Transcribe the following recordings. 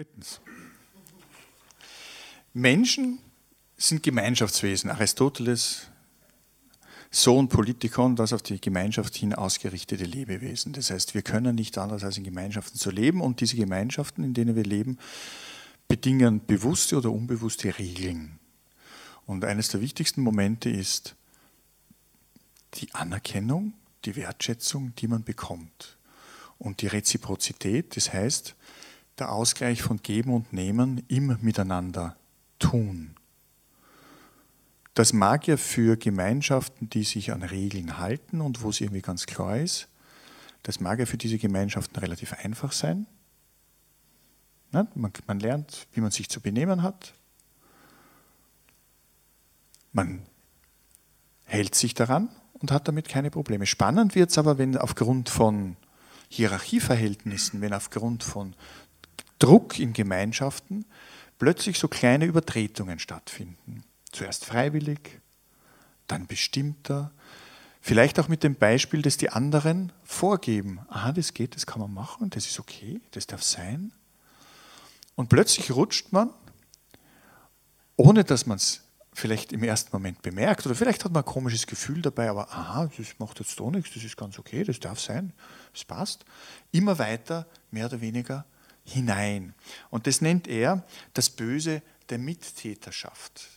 Drittens. Menschen sind Gemeinschaftswesen. Aristoteles, Sohn Politikon, das auf die Gemeinschaft hin ausgerichtete Lebewesen. Das heißt, wir können nicht anders als in Gemeinschaften zu leben und diese Gemeinschaften, in denen wir leben, bedingen bewusste oder unbewusste Regeln. Und eines der wichtigsten Momente ist die Anerkennung, die Wertschätzung, die man bekommt. Und die Reziprozität, das heißt, der Ausgleich von Geben und Nehmen im Miteinander tun. Das mag ja für Gemeinschaften, die sich an Regeln halten und wo es irgendwie ganz klar ist, das mag ja für diese Gemeinschaften relativ einfach sein. Man, man lernt, wie man sich zu benehmen hat. Man hält sich daran und hat damit keine Probleme. Spannend wird es aber, wenn aufgrund von Hierarchieverhältnissen, wenn aufgrund von Druck in Gemeinschaften plötzlich so kleine Übertretungen stattfinden. Zuerst freiwillig, dann bestimmter, vielleicht auch mit dem Beispiel, dass die anderen vorgeben, aha, das geht, das kann man machen, das ist okay, das darf sein. Und plötzlich rutscht man, ohne dass man es vielleicht im ersten Moment bemerkt oder vielleicht hat man ein komisches Gefühl dabei, aber aha, das macht jetzt doch nichts, das ist ganz okay, das darf sein, das passt, immer weiter, mehr oder weniger hinein. Und das nennt er das Böse der Mittäterschaft.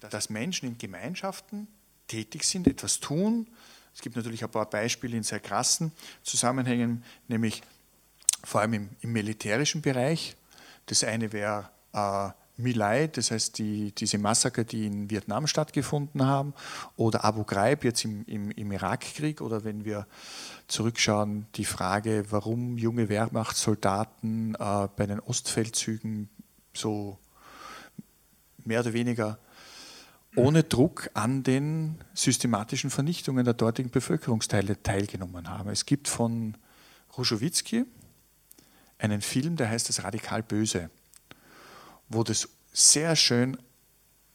Dass Menschen in Gemeinschaften tätig sind, etwas tun. Es gibt natürlich ein paar Beispiele in sehr krassen Zusammenhängen, nämlich vor allem im, im militärischen Bereich. Das eine wäre äh, Milai, das heißt die, diese Massaker, die in Vietnam stattgefunden haben, oder Abu Ghraib jetzt im, im, im Irakkrieg, oder wenn wir zurückschauen, die Frage, warum junge Wehrmachtssoldaten äh, bei den Ostfeldzügen so mehr oder weniger ohne Druck an den systematischen Vernichtungen der dortigen Bevölkerungsteile teilgenommen haben. Es gibt von Ruschowitzki einen Film, der heißt Das Radikal Böse wo das sehr schön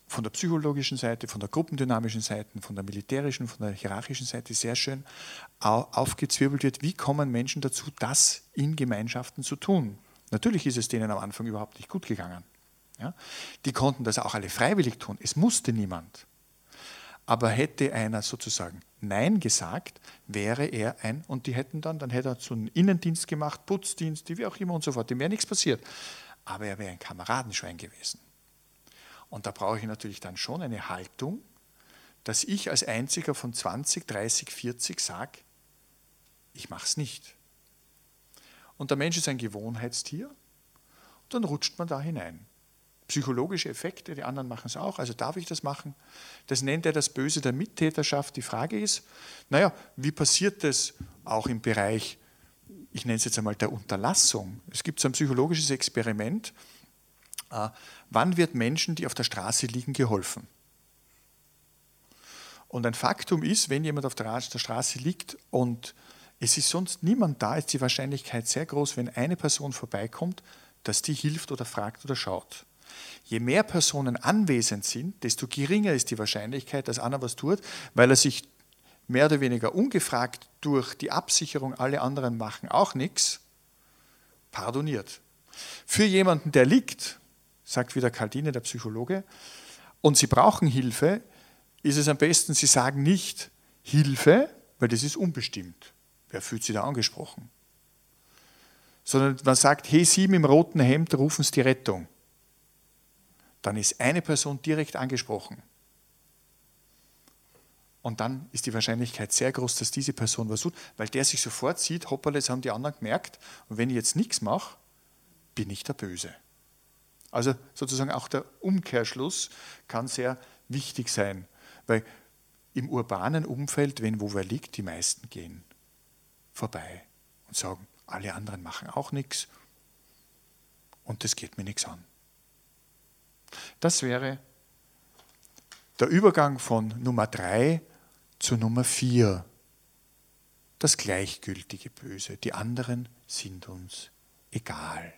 von der psychologischen Seite, von der gruppendynamischen Seite, von der militärischen, von der hierarchischen Seite sehr schön aufgezwirbelt wird, wie kommen Menschen dazu, das in Gemeinschaften zu tun. Natürlich ist es denen am Anfang überhaupt nicht gut gegangen. Ja? Die konnten das auch alle freiwillig tun. Es musste niemand. Aber hätte einer sozusagen Nein gesagt, wäre er ein, und die hätten dann, dann hätte er so einen Innendienst gemacht, Putzdienst, wie auch immer und so fort, dem wäre nichts passiert aber er wäre ein Kameradenschwein gewesen. Und da brauche ich natürlich dann schon eine Haltung, dass ich als einziger von 20, 30, 40 sage, ich mache es nicht. Und der Mensch ist ein Gewohnheitstier und dann rutscht man da hinein. Psychologische Effekte, die anderen machen es auch, also darf ich das machen? Das nennt er das Böse der Mittäterschaft. Die Frage ist, naja, wie passiert das auch im Bereich ich nenne es jetzt einmal der Unterlassung. Es gibt so ein psychologisches Experiment. Äh, wann wird Menschen, die auf der Straße liegen, geholfen? Und ein Faktum ist, wenn jemand auf der Straße liegt und es ist sonst niemand da, ist die Wahrscheinlichkeit sehr groß, wenn eine Person vorbeikommt, dass die hilft oder fragt oder schaut. Je mehr Personen anwesend sind, desto geringer ist die Wahrscheinlichkeit, dass einer was tut, weil er sich mehr oder weniger ungefragt durch die Absicherung, alle anderen machen auch nichts, pardoniert. Für jemanden, der liegt, sagt wieder Caldine, der Psychologe, und Sie brauchen Hilfe, ist es am besten, Sie sagen nicht Hilfe, weil das ist unbestimmt. Wer fühlt sich da angesprochen? Sondern man sagt, hey, Sie im roten Hemd, rufen Sie die Rettung. Dann ist eine Person direkt angesprochen. Und dann ist die Wahrscheinlichkeit sehr groß, dass diese Person was tut, weil der sich sofort sieht, hoppala, das haben die anderen gemerkt. Und wenn ich jetzt nichts mache, bin ich der Böse. Also sozusagen auch der Umkehrschluss kann sehr wichtig sein, weil im urbanen Umfeld, wenn wo wer liegt, die meisten gehen vorbei und sagen, alle anderen machen auch nichts und das geht mir nichts an. Das wäre der Übergang von Nummer drei zu Nummer vier. Das gleichgültige Böse. Die anderen sind uns egal.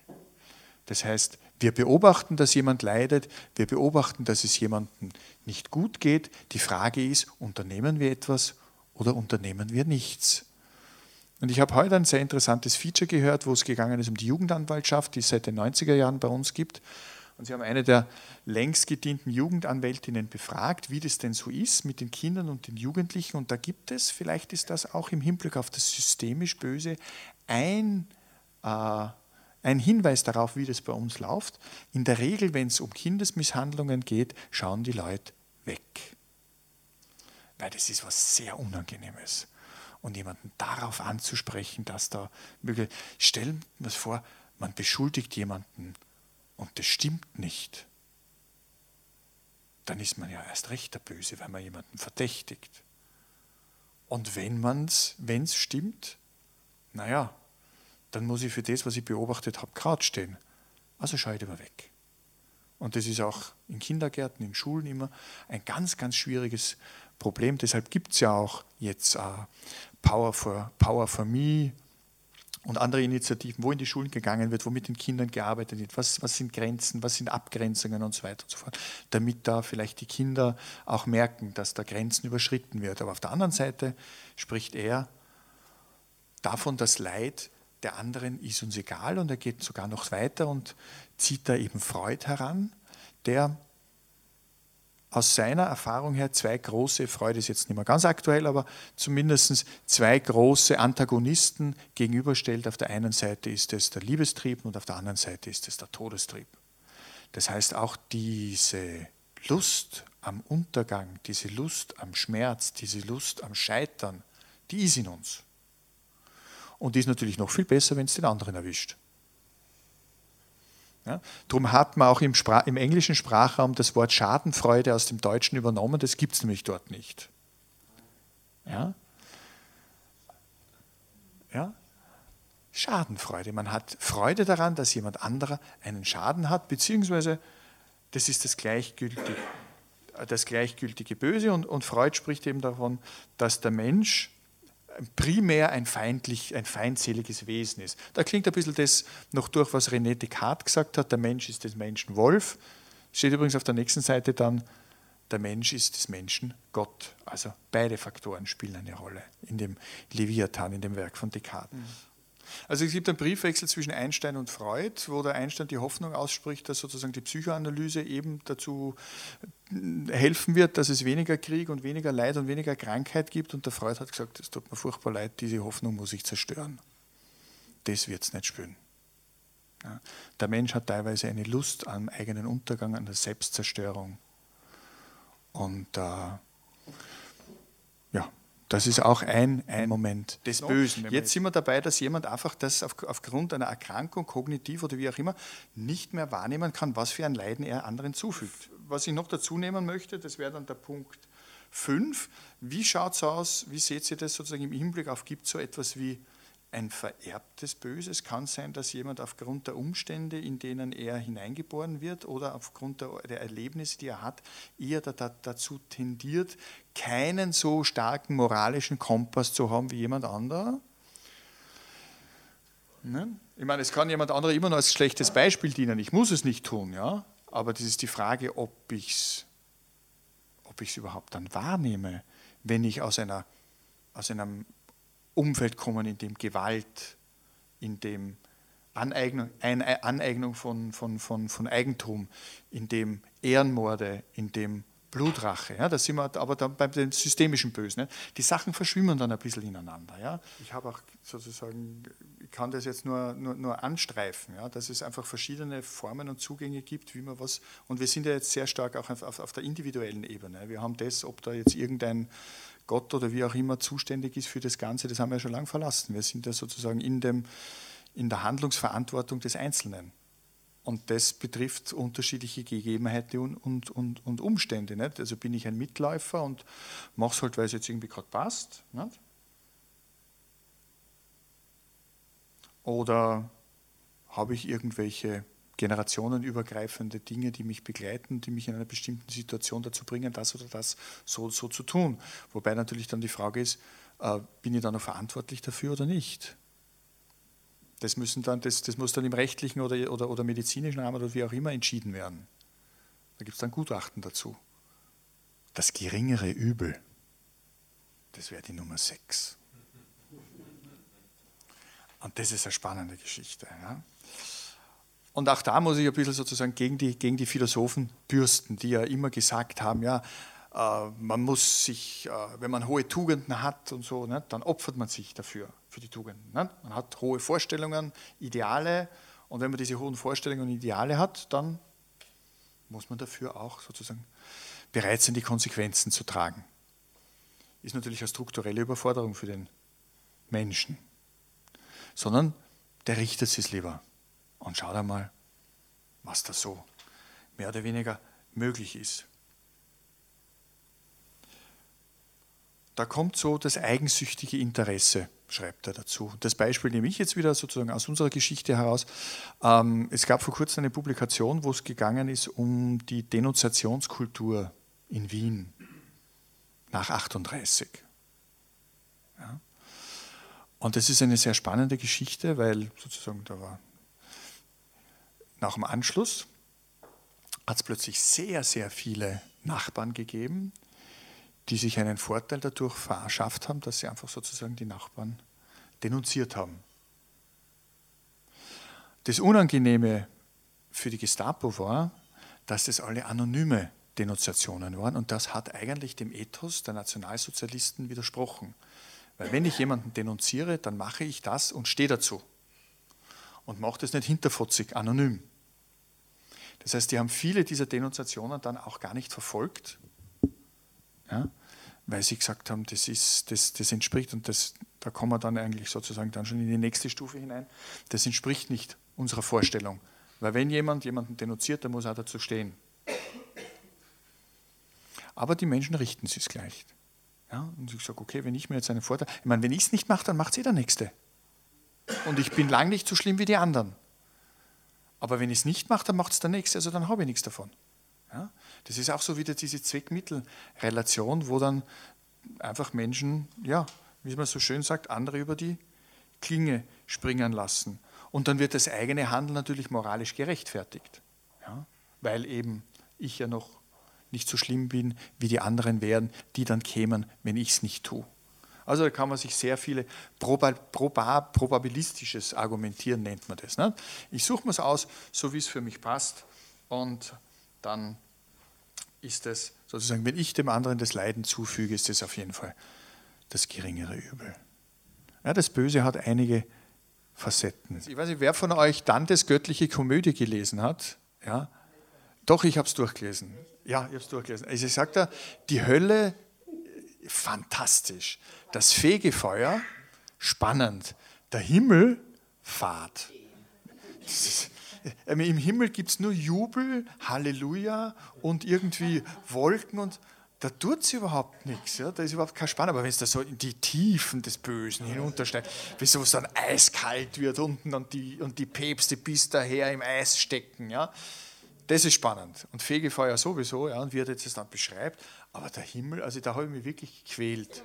Das heißt, wir beobachten, dass jemand leidet, wir beobachten, dass es jemandem nicht gut geht. Die Frage ist, unternehmen wir etwas oder unternehmen wir nichts? Und ich habe heute ein sehr interessantes Feature gehört, wo es gegangen ist um die Jugendanwaltschaft, die es seit den 90er Jahren bei uns gibt. Und sie haben eine der längst gedienten Jugendanwältinnen befragt, wie das denn so ist mit den Kindern und den Jugendlichen. Und da gibt es, vielleicht ist das auch im Hinblick auf das systemisch Böse, ein, äh, ein Hinweis darauf, wie das bei uns läuft. In der Regel, wenn es um Kindesmisshandlungen geht, schauen die Leute weg. Weil das ist was sehr Unangenehmes. Und jemanden darauf anzusprechen, dass da möglich. Stellen wir uns vor, man beschuldigt jemanden und das stimmt nicht, dann ist man ja erst recht der Böse, weil man jemanden verdächtigt. Und wenn es wenn es stimmt, naja, dann muss ich für das, was ich beobachtet habe, gerade stehen. Also ich lieber weg. Und das ist auch in Kindergärten, in Schulen immer ein ganz, ganz schwieriges Problem. Deshalb gibt es ja auch jetzt uh, Power, for, Power for Me und andere Initiativen, wo in die Schulen gegangen wird, wo mit den Kindern gearbeitet wird, was, was sind Grenzen, was sind Abgrenzungen und so weiter und so fort, damit da vielleicht die Kinder auch merken, dass da Grenzen überschritten wird. Aber auf der anderen Seite spricht er davon, dass Leid der anderen ist uns egal und er geht sogar noch weiter und zieht da eben Freud heran, der aus seiner Erfahrung her zwei große, Freude ist jetzt nicht mehr ganz aktuell, aber zumindest zwei große Antagonisten gegenüberstellt. Auf der einen Seite ist es der Liebestrieb und auf der anderen Seite ist es der Todestrieb. Das heißt, auch diese Lust am Untergang, diese Lust am Schmerz, diese Lust am Scheitern, die ist in uns. Und die ist natürlich noch viel besser, wenn es den anderen erwischt. Ja, darum hat man auch im, im, englischen Sprachraum das Wort Schadenfreude aus dem Deutschen übernommen, das gibt es nämlich dort nicht. Ja? Ja? Schadenfreude. Man hat Freude daran, dass jemand anderer einen Schaden hat, beziehungsweise das ist das gleichgültige, das gleichgültige Böse und, und Freud spricht eben davon, dass der Mensch primär ein, feindlich, ein feindseliges Wesen ist. Da klingt ein bisschen das noch durch, was René Descartes gesagt hat, der Mensch ist des Menschen Wolf. Steht übrigens auf der nächsten Seite dann, der Mensch ist des Menschen Gott. Also beide Faktoren spielen eine Rolle in dem Leviathan, in dem Werk von Descartes. Mhm. Also es gibt einen Briefwechsel zwischen Einstein und Freud, wo der Einstein die Hoffnung ausspricht, dass sozusagen die Psychoanalyse eben dazu äh, helfen wird, dass es weniger Krieg und weniger Leid und weniger Krankheit gibt. Und der Freud hat gesagt, es tut mir furchtbar leid, diese Hoffnung muss ich zerstören. Das wird es nicht spüren. Der Mensch hat teilweise eine Lust am eigenen Untergang, an der Selbstzerstörung. Und äh, das ist auch ein, ein Moment des Bösen. Jetzt sind wir dabei, dass jemand einfach das auf, aufgrund einer Erkrankung, kognitiv oder wie auch immer, nicht mehr wahrnehmen kann, was für ein Leiden er anderen zufügt. Was ich noch dazu nehmen möchte, das wäre dann der Punkt 5. Wie schaut es aus, wie seht ihr das sozusagen im Hinblick auf, gibt es so etwas wie ein vererbtes Böses. Kann sein, dass jemand aufgrund der Umstände, in denen er hineingeboren wird oder aufgrund der, Erlebnisse, die er hat, eher da, da, dazu tendiert, keinen so starken moralischen Kompass zu haben wie jemand anderer. Ne? Ich meine, es kann jemand anderer immer noch als schlechtes Beispiel dienen. Ich muss es nicht tun, ja. Aber das ist die Frage, ob ich es ob überhaupt dann wahrnehme, wenn ich aus, einer, aus einem Umfeld kommen, in dem Gewalt, in dem Aneignung, Aneignung von, von, von, von Eigentum, in dem Ehrenmorde, in dem Blutrache. Ja, da sind wir aber dann beim systemischen Bösen. Ne? Die Sachen verschwimmen dann ein bisschen ineinander. Ja? Ich habe auch sozusagen, ich kann das jetzt nur, nur, nur anstreifen, ja? dass es einfach verschiedene Formen und Zugänge gibt, wie man was, und wir sind ja jetzt sehr stark auch auf, auf, auf der individuellen Ebene. Wir haben das, ob da jetzt irgendein Gott oder wie auch immer zuständig ist für das Ganze, das haben wir ja schon lange verlassen. Wir sind ja sozusagen in, dem, in der Handlungsverantwortung des Einzelnen. Und das betrifft unterschiedliche Gegebenheiten und, und, und, und Umstände. Nicht? Also bin ich ein Mitläufer und mache es halt, weil es jetzt irgendwie gerade passt. Nicht? Oder habe ich irgendwelche generationenübergreifende Dinge, die mich begleiten, die mich in einer bestimmten Situation dazu bringen, das oder das so, so zu tun. Wobei natürlich dann die Frage ist, äh, bin ich dann noch verantwortlich dafür oder nicht? Das, müssen dann, das, das muss dann im rechtlichen oder, oder, oder medizinischen Rahmen oder wie auch immer entschieden werden. Da gibt es dann Gutachten dazu. Das geringere Übel, das wäre die Nummer 6. Und das ist eine spannende Geschichte. Ja. Und auch da muss ich ein bisschen sozusagen gegen die, gegen die Philosophen bürsten, die ja immer gesagt haben, ja, äh, man muss sich, äh, wenn man hohe Tugenden hat und so, ne, dann opfert man sich dafür, für die Tugenden. Ne? Man hat hohe Vorstellungen, Ideale und wenn man diese hohen Vorstellungen und Ideale hat, dann muss man dafür auch sozusagen bereit sein, die Konsequenzen zu tragen. Ist natürlich eine strukturelle Überforderung für den Menschen. Sondern der richtet es lieber und schaut einmal, was da so mehr oder weniger möglich ist. Da kommt so das eigensüchtige Interesse, schreibt er dazu. Das Beispiel nehme ich jetzt wieder sozusagen aus unserer Geschichte heraus. Ähm, es gab vor kurzem eine Publikation, wo es gegangen ist um die Denunziationskultur in Wien nach 38. Ja. Und das ist eine sehr spannende Geschichte, weil sozusagen da war nach dem Anschluss hat es plötzlich sehr, sehr viele Nachbarn gegeben, die sich einen Vorteil dadurch verschafft haben, dass sie einfach sozusagen die Nachbarn denunziert haben. Das Unangenehme für die Gestapo war, dass das alle anonyme Denunziationen waren und das hat eigentlich dem Ethos der Nationalsozialisten widersprochen. Weil wenn ich jemanden denunziere, dann mache ich das und stehe dazu und mache das nicht hinterfotzig, anonym. Das heißt, die haben viele dieser Denunziationen dann auch gar nicht verfolgt, ja, weil sie gesagt haben, das, ist, das, das entspricht und das, da kommen wir dann eigentlich sozusagen dann schon in die nächste Stufe hinein, das entspricht nicht unserer Vorstellung. Weil wenn jemand jemanden denunziert, dann muss er dazu stehen. Aber die Menschen richten sich gleich. Ja, und ich sage, okay, wenn ich mir jetzt einen Vorteil, ich meine, wenn ich es nicht mache, dann macht es eh der Nächste. Und ich bin lang nicht so schlimm wie die anderen. Aber wenn ich es nicht mache, dann macht es der Nächste, also dann habe ich nichts davon. Ja? Das ist auch so wieder diese Zweckmittelrelation, wo dann einfach Menschen, ja, wie man so schön sagt, andere über die Klinge springen lassen. Und dann wird das eigene Handeln natürlich moralisch gerechtfertigt. Ja? Weil eben ich ja noch nicht so schlimm bin, wie die anderen wären, die dann kämen, wenn ich es nicht tue. Also da kann man sich sehr viele probabilistisches Argumentieren nennt man das. Ne? Ich suche mir es aus, so wie es für mich passt und dann ist es sozusagen, wenn ich dem anderen das Leiden zufüge, ist das auf jeden Fall das geringere Übel. Ja, das Böse hat einige Facetten. Ich weiß nicht, wer von euch Dantes göttliche Komödie gelesen hat. Ja? Doch, ich habe es durchgelesen. Ja, ich habe es durchgelesen. Also ich sagte, die Hölle fantastisch. Das Fegefeuer, spannend. Der Himmel, Fahrt. Äh, Im Himmel gibt es nur Jubel, Halleluja und irgendwie Wolken und da tut es überhaupt nichts. Ja? Da ist überhaupt kein Spannung. Aber wenn es da so in die Tiefen des Bösen hinuntersteigt, bis es dann eiskalt wird unten und die, und die Päpste bis daher im Eis stecken, ja? das ist spannend. Und Fegefeuer sowieso, ja, und wie er das dann beschreibt. Aber der Himmel, also da habe ich mich wirklich gequält.